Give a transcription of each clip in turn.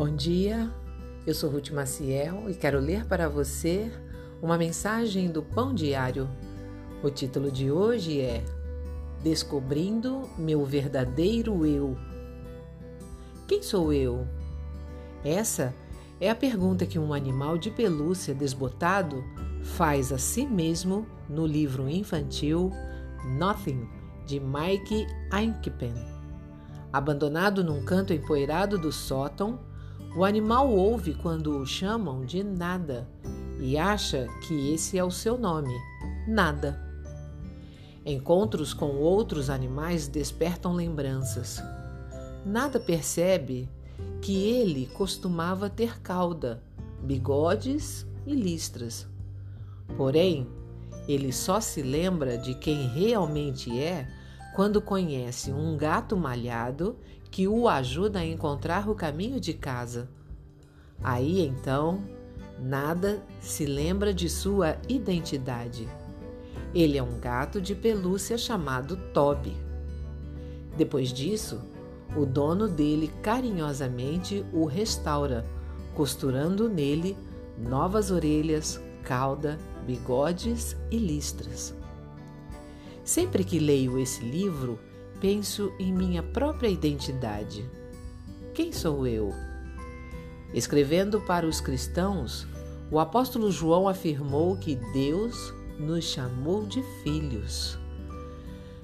Bom dia, eu sou Ruth Maciel e quero ler para você uma mensagem do Pão Diário. O título de hoje é Descobrindo meu verdadeiro eu. Quem sou eu? Essa é a pergunta que um animal de pelúcia desbotado faz a si mesmo no livro infantil Nothing, de Mike Einkipen. Abandonado num canto empoeirado do sótão, o animal ouve quando o chamam de nada e acha que esse é o seu nome, nada. Encontros com outros animais despertam lembranças. Nada percebe que ele costumava ter cauda, bigodes e listras. Porém, ele só se lembra de quem realmente é quando conhece um gato malhado que o ajuda a encontrar o caminho de casa. Aí então, nada se lembra de sua identidade. Ele é um gato de pelúcia chamado Toby. Depois disso, o dono dele carinhosamente o restaura, costurando nele novas orelhas, cauda, bigodes e listras. Sempre que leio esse livro, penso em minha própria identidade. Quem sou eu? Escrevendo para os cristãos, o apóstolo João afirmou que Deus nos chamou de filhos.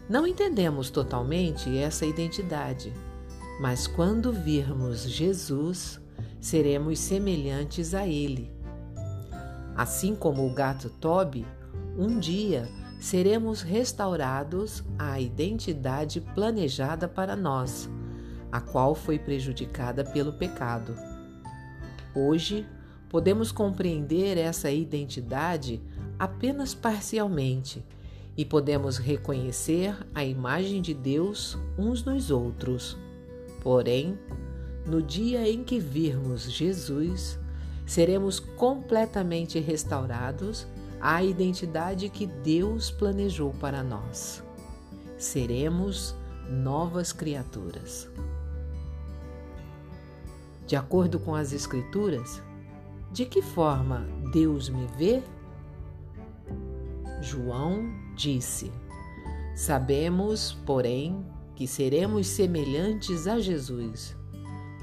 Não entendemos totalmente essa identidade, mas quando virmos Jesus, seremos semelhantes a Ele. Assim como o gato Toby, um dia seremos restaurados à identidade planejada para nós, a qual foi prejudicada pelo pecado. Hoje, podemos compreender essa identidade apenas parcialmente e podemos reconhecer a imagem de Deus uns nos outros. Porém, no dia em que virmos Jesus, seremos completamente restaurados a identidade que Deus planejou para nós. Seremos novas criaturas. De acordo com as Escrituras, de que forma Deus me vê? João disse: Sabemos, porém, que seremos semelhantes a Jesus,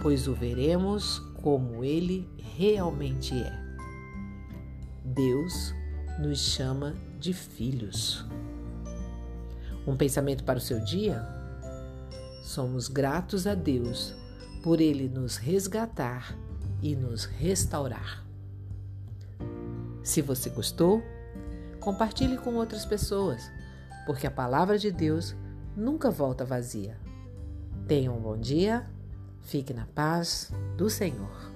pois o veremos como ele realmente é. Deus nos chama de filhos. Um pensamento para o seu dia? Somos gratos a Deus por Ele nos resgatar e nos restaurar. Se você gostou, compartilhe com outras pessoas, porque a palavra de Deus nunca volta vazia. Tenha um bom dia, fique na paz do Senhor.